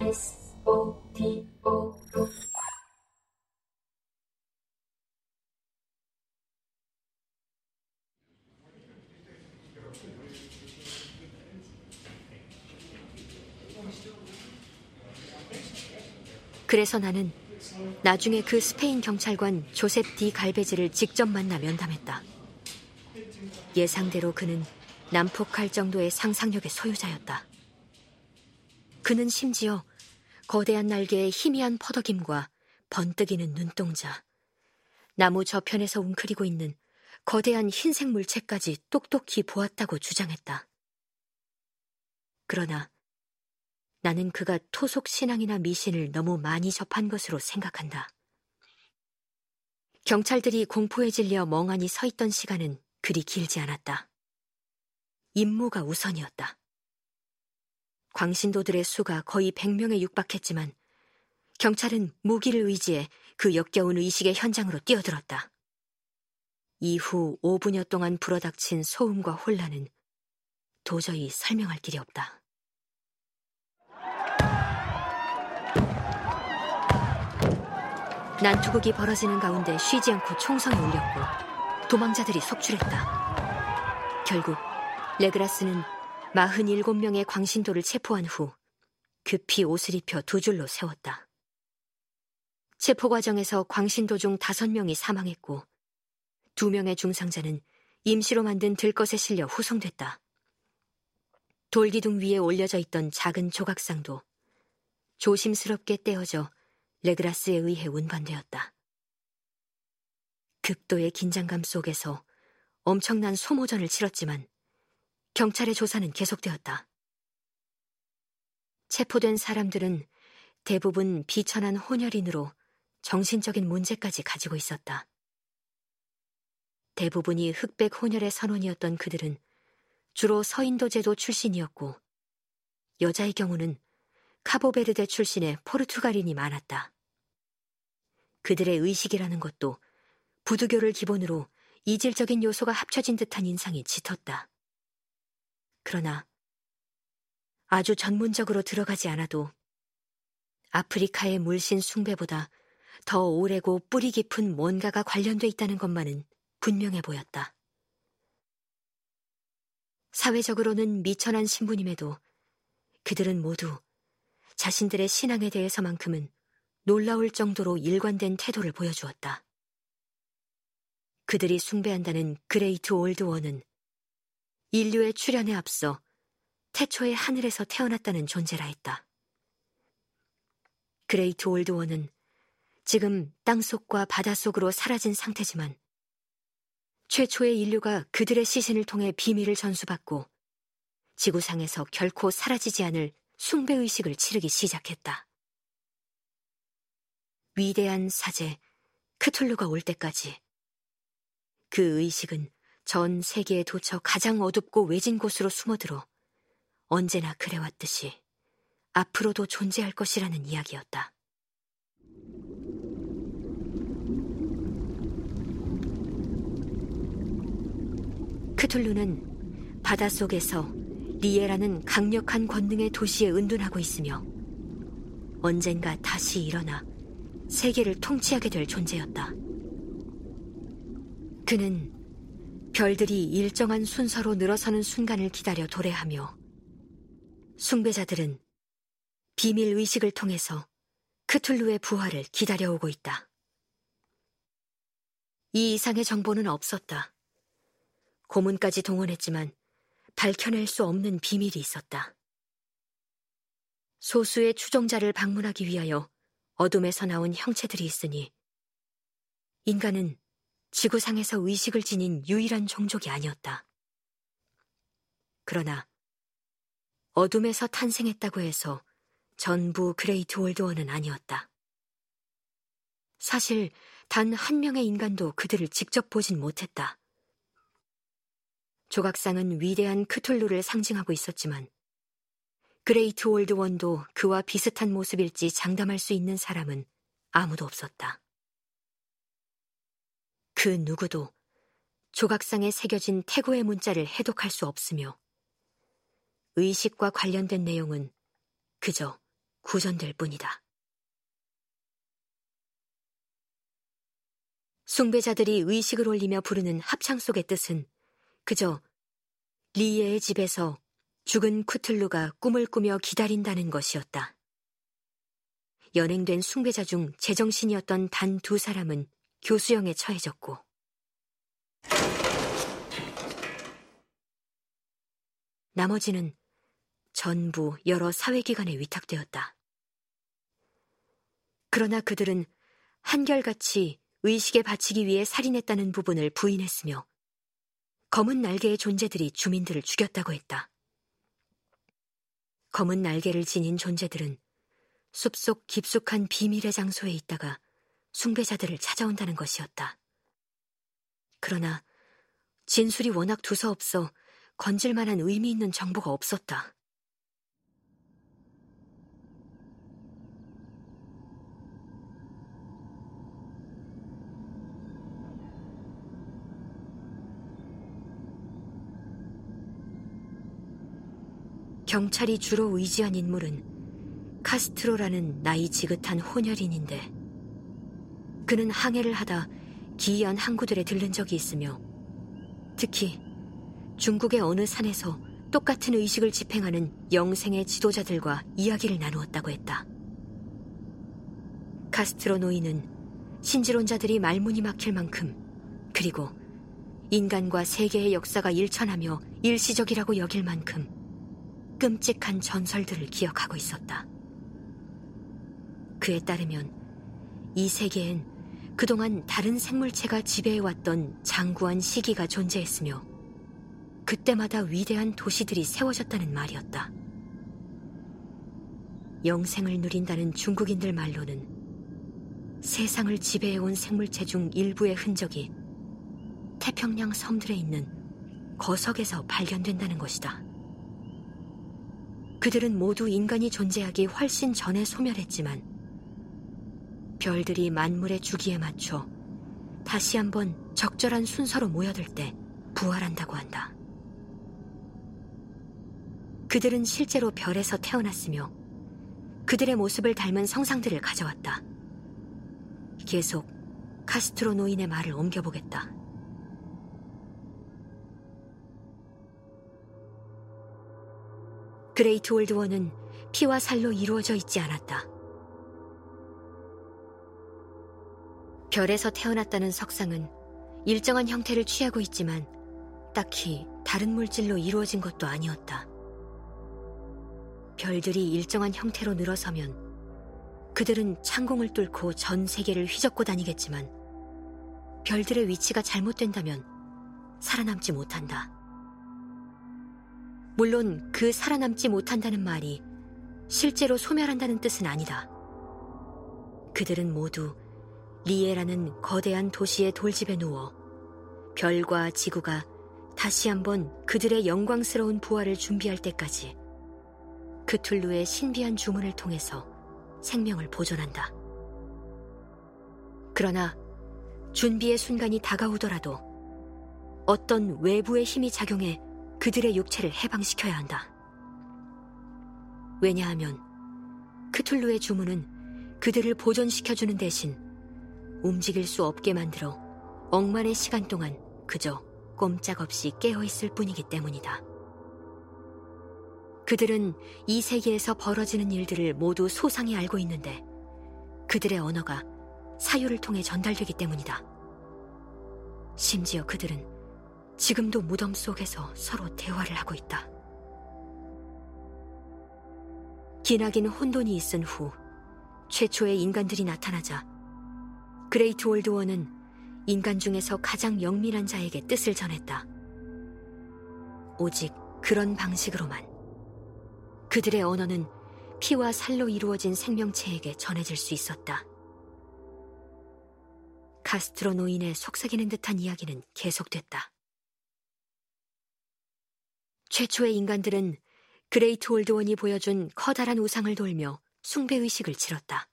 S O D O 그래서 나는 나중에 그 스페인 경찰관 조셉 디 갈베즈를 직접 만나 면담했다. 예상대로 그는 난폭할 정도의 상상력의 소유자였다. 그는 심지어 거대한 날개의 희미한 퍼덕임과 번뜩이는 눈동자, 나무 저편에서 웅크리고 있는 거대한 흰색 물체까지 똑똑히 보았다고 주장했다. 그러나 나는 그가 토속 신앙이나 미신을 너무 많이 접한 것으로 생각한다. 경찰들이 공포에 질려 멍하니 서 있던 시간은 그리 길지 않았다. 임무가 우선이었다. 광신도들의 수가 거의 100명에 육박했지만 경찰은 무기를 의지해 그 역겨운 의식의 현장으로 뛰어들었다. 이후 5분여 동안 불어닥친 소음과 혼란은 도저히 설명할 길이 없다. 난투극이 벌어지는 가운데 쉬지 않고 총성이 울렸고 도망자들이 속출했다. 결국 레그라스는 47명의 광신도를 체포한 후 급히 옷을 입혀 두 줄로 세웠다. 체포 과정에서 광신도 중 5명이 사망했고 2명의 중상자는 임시로 만든 들것에 실려 후송됐다. 돌기둥 위에 올려져 있던 작은 조각상도 조심스럽게 떼어져 레그라스에 의해 운반되었다. 극도의 긴장감 속에서 엄청난 소모전을 치렀지만 경찰의 조사는 계속되었다. 체포된 사람들은 대부분 비천한 혼혈인으로 정신적인 문제까지 가지고 있었다. 대부분이 흑백 혼혈의 선원이었던 그들은 주로 서인도제도 출신이었고 여자의 경우는 카보베르데 출신의 포르투갈인이 많았다. 그들의 의식이라는 것도 부두교를 기본으로 이질적인 요소가 합쳐진 듯한 인상이 짙었다. 그러나 아주 전문적으로 들어가지 않아도 아프리카의 물신 숭배보다 더 오래고 뿌리 깊은 뭔가가 관련돼 있다는 것만은 분명해 보였다. 사회적으로는 미천한 신부님에도 그들은 모두 자신들의 신앙에 대해서만큼은 놀라울 정도로 일관된 태도를 보여주었다. 그들이 숭배한다는 Great Old One은 인류의 출현에 앞서 태초의 하늘에서 태어났다는 존재라 했다. Great Old One은 지금 땅속과 바닷속으로 사라진 상태지만 최초의 인류가 그들의 시신을 통해 비밀을 전수받고 지구상에서 결코 사라지지 않을 숭배의식을 치르기 시작했다. 위대한 사제 크툴루가 올 때까지 그 의식은 전 세계에 도처 가장 어둡고 외진 곳으로 숨어들어 언제나 그래왔듯이 앞으로도 존재할 것이라는 이야기였다. 크툴루는 바닷속에서 리에라는 강력한 권능의 도시에 은둔하고 있으며 언젠가 다시 일어나 세계를 통치하게 될 존재였다. 그는 별들이 일정한 순서로 늘어서는 순간을 기다려 도래하며 숭배자들은 비밀 의식을 통해서 크툴루의 부활을 기다려오고 있다. 이 이상의 정보는 없었다. 고문까지 동원했지만 밝혀낼 수 없는 비밀이 있었다. 소수의 추종자를 방문하기 위하여 어둠에서 나온 형체들이 있으니 인간은 지구상에서 의식을 지닌 유일한 종족이 아니었다. 그러나 어둠에서 탄생했다고 해서 전부 Great Old One은 아니었다. 사실 단 한 명의 인간도 그들을 직접 보진 못했다. 조각상은 위대한 크툴루를 상징하고 있었지만 Great Old One도 그와 비슷한 모습일지 장담할 수 있는 사람은 아무도 없었다. 그 누구도 조각상에 새겨진 태고의 문자를 해독할 수 없으며 의식과 관련된 내용은 그저 구전될 뿐이다. 숭배자들이 의식을 올리며 부르는 합창 속의 뜻은 그저 리에의 집에서 죽은 쿠틀루가 꿈을 꾸며 기다린다는 것이었다. 연행된 숭배자 중 제정신이었던 단 두 사람은 교수형에 처해졌고 나머지는 전부 여러 사회기관에 위탁되었다. 그러나 그들은 한결같이 의식에 바치기 위해 살인했다는 부분을 부인했으며 검은 날개의 존재들이 주민들을 죽였다고 했다. 검은 날개를 지닌 존재들은 숲속 깊숙한 비밀의 장소에 있다가 숭배자들을 찾아온다는 것이었다. 그러나 진술이 워낙 두서없어 건질 만한 의미 있는 정보가 없었다. 경찰이 주로 의지한 인물은 카스트로라는 나이 지긋한 혼혈인인데 그는 항해를 하다 기이한 항구들에 들른 적이 있으며 특히 중국의 어느 산에서 똑같은 의식을 집행하는 영생의 지도자들과 이야기를 나누었다고 했다. 카스트로 노인은 신지론자들이 말문이 막힐 만큼 그리고 인간과 세계의 역사가 일천하며 일시적이라고 여길 만큼 끔찍한 전설들을 기억하고 있었다. 그에 따르면 이 세계엔 그동안 다른 생물체가 지배해왔던 장구한 시기가 존재했으며 그때마다 위대한 도시들이 세워졌다는 말이었다. 영생을 누린다는 중국인들 말로는 세상을 지배해온 생물체 중 일부의 흔적이 태평양 섬들에 있는 거석에서 발견된다는 것이다. 그들은 모두 인간이 존재하기 훨씬 전에 소멸했지만 별들이 만물의 주기에 맞춰 다시 한번 적절한 순서로 모여들 때 부활한다고 한다. 그들은 실제로 별에서 태어났으며 그들의 모습을 닮은 성상들을 가져왔다. 계속 카스트로 노인의 말을 옮겨보겠다. Great Old One은 피와 살로 이루어져 있지 않았다. 별에서 태어났다는 석상은 일정한 형태를 취하고 있지만 딱히 다른 물질로 이루어진 것도 아니었다. 별들이 일정한 형태로 늘어서면 그들은 창공을 뚫고 전 세계를 휘젓고 다니겠지만 별들의 위치가 잘못된다면 살아남지 못한다. 물론 그 살아남지 못한다는 말이 실제로 소멸한다는 뜻은 아니다. 그들은 모두 리에라는 거대한 도시의 돌집에 누워 별과 지구가 다시 한번 그들의 영광스러운 부활을 준비할 때까지 그툴루의 신비한 주문을 통해서 생명을 보존한다. 그러나 준비의 순간이 다가오더라도 어떤 외부의 힘이 작용해 그들의 육체를 해방시켜야 한다. 왜냐하면 크툴루의 주문은 그들을 보존시켜주는 대신 움직일 수 없게 만들어 억만의 시간 동안 그저 꼼짝없이 깨어있을 뿐이기 때문이다. 그들은 이 세계에서 벌어지는 일들을 모두 소상히 알고 있는데 그들의 언어가 사유를 통해 전달되기 때문이다. 심지어 그들은 지금도 무덤 속에서 서로 대화를 하고 있다. 기나긴 혼돈이 있은 후 최초의 인간들이 나타나자 Great Old One은 인간 중에서 가장 영민한 자에게 뜻을 전했다. 오직 그런 방식으로만 그들의 언어는 피와 살로 이루어진 생명체에게 전해질 수 있었다. 카스트로 노인의 속삭이는 듯한 이야기는 계속됐다. 최초의 인간들은 Great Old One이 보여준 커다란 우상을 돌며 숭배의식을 치렀다.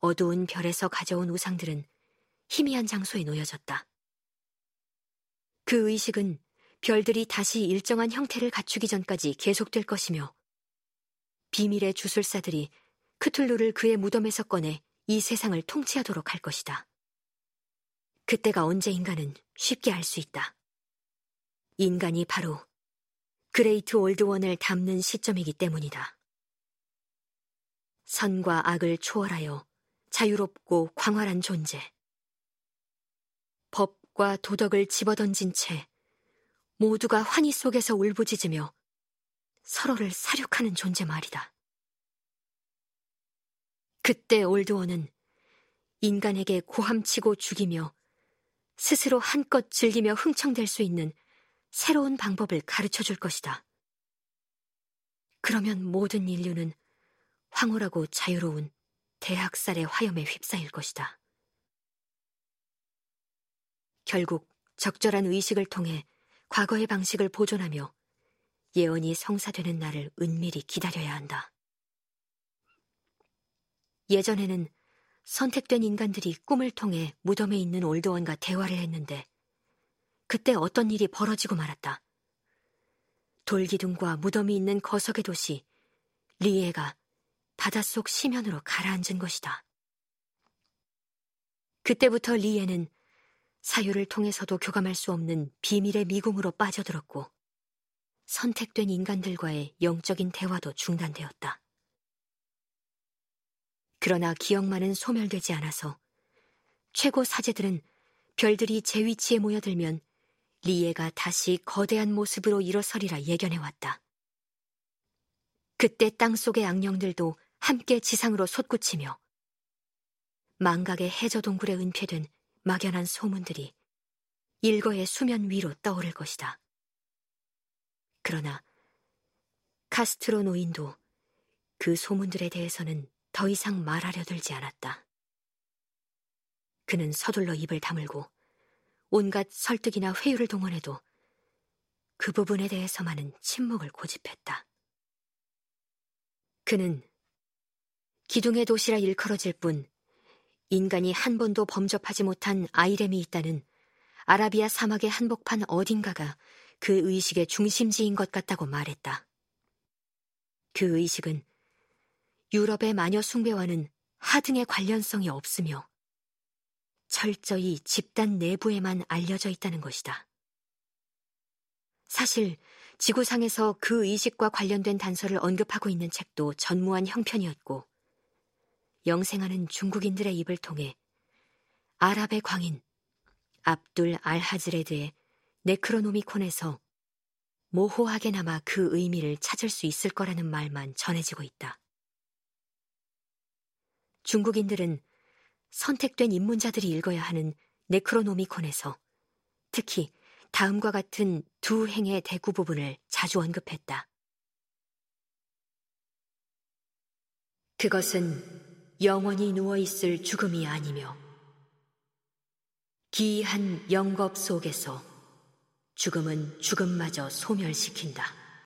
어두운 별에서 가져온 우상들은 희미한 장소에 놓여졌다. 그 의식은 별들이 다시 일정한 형태를 갖추기 전까지 계속될 것이며 비밀의 주술사들이 크툴루를 그의 무덤에서 꺼내 이 세상을 통치하도록 할 것이다. 그때가 언제인가는 쉽게 알 수 있다. 인간이 바로 Great Old One을 닮는 시점이기 때문이다. 선과 악을 초월하여 자유롭고 광활한 존재. 법과 도덕을 집어던진 채 모두가 환희 속에서 울부짖으며 서로를 사륙하는 존재 말이다. 그때 올드원은 인간에게 고함치고 죽이며 스스로 한껏 즐기며 흥청될 수 있는 새로운 방법을 가르쳐 줄 것이다. 그러면 모든 인류는 황홀하고 자유로운 대학살의 화염에 휩싸일 것이다. 결국 적절한 의식을 통해 과거의 방식을 보존하며 예언이 성사되는 날을 은밀히 기다려야 한다. 예전에는 선택된 인간들이 꿈을 통해 무덤에 있는 올드원과 대화를 했는데 그때 어떤 일이 벌어지고 말았다. 돌기둥과 무덤이 있는 거석의 도시 리에가 바닷속 시면으로 가라앉은 것이다. 그때부터 리에는 사유를 통해서도 교감할 수 없는 비밀의 미궁으로 빠져들었고 선택된 인간들과의 영적인 대화도 중단되었다. 그러나 기억만은 소멸되지 않아서 최고 사제들은 별들이 제 위치에 모여들면 리에가 다시 거대한 모습으로 일어서리라 예견해왔다. 그때 땅 속의 악령들도 함께 지상으로 솟구치며 망각의 해저 동굴에 은폐된 막연한 소문들이 일거의 수면 위로 떠오를 것이다. 그러나 카스트로 노인도 그 소문들에 대해서는 더 이상 말하려 들지 않았다. 그는 서둘러 입을 다물고 온갖 설득이나 회유를 동원해도 그 부분에 대해서만은 침묵을 고집했다. 그는 기둥의 도시라 일컬어질 뿐 인간이 한 번도 범접하지 못한 아이렘이 있다는 아라비아 사막의 한복판 어딘가가 그 의식의 중심지인 것 같다고 말했다. 그 의식은 유럽의 마녀 숭배와는 하등의 관련성이 없으며 철저히 집단 내부에만 알려져 있다는 것이다. 사실 지구상에서 그 의식과 관련된 단서를 언급하고 있는 책도 전무한 형편이었고 영생하는 중국인들의 입을 통해 아랍의 광인 압둘 알하즈레드의 네크로노미콘에서 모호하게나마 그 의미를 찾을 수 있을 거라는 말만 전해지고 있다. 중국인들은 선택된 입문자들이 읽어야 하는 네크로노미콘에서 특히 다음과 같은 두 행의 대구 부분을 자주 언급했다. 그것은 영원히 누워있을 죽음이 아니며 기이한 영겁 속에서 죽음은 죽음마저 소멸시킨다.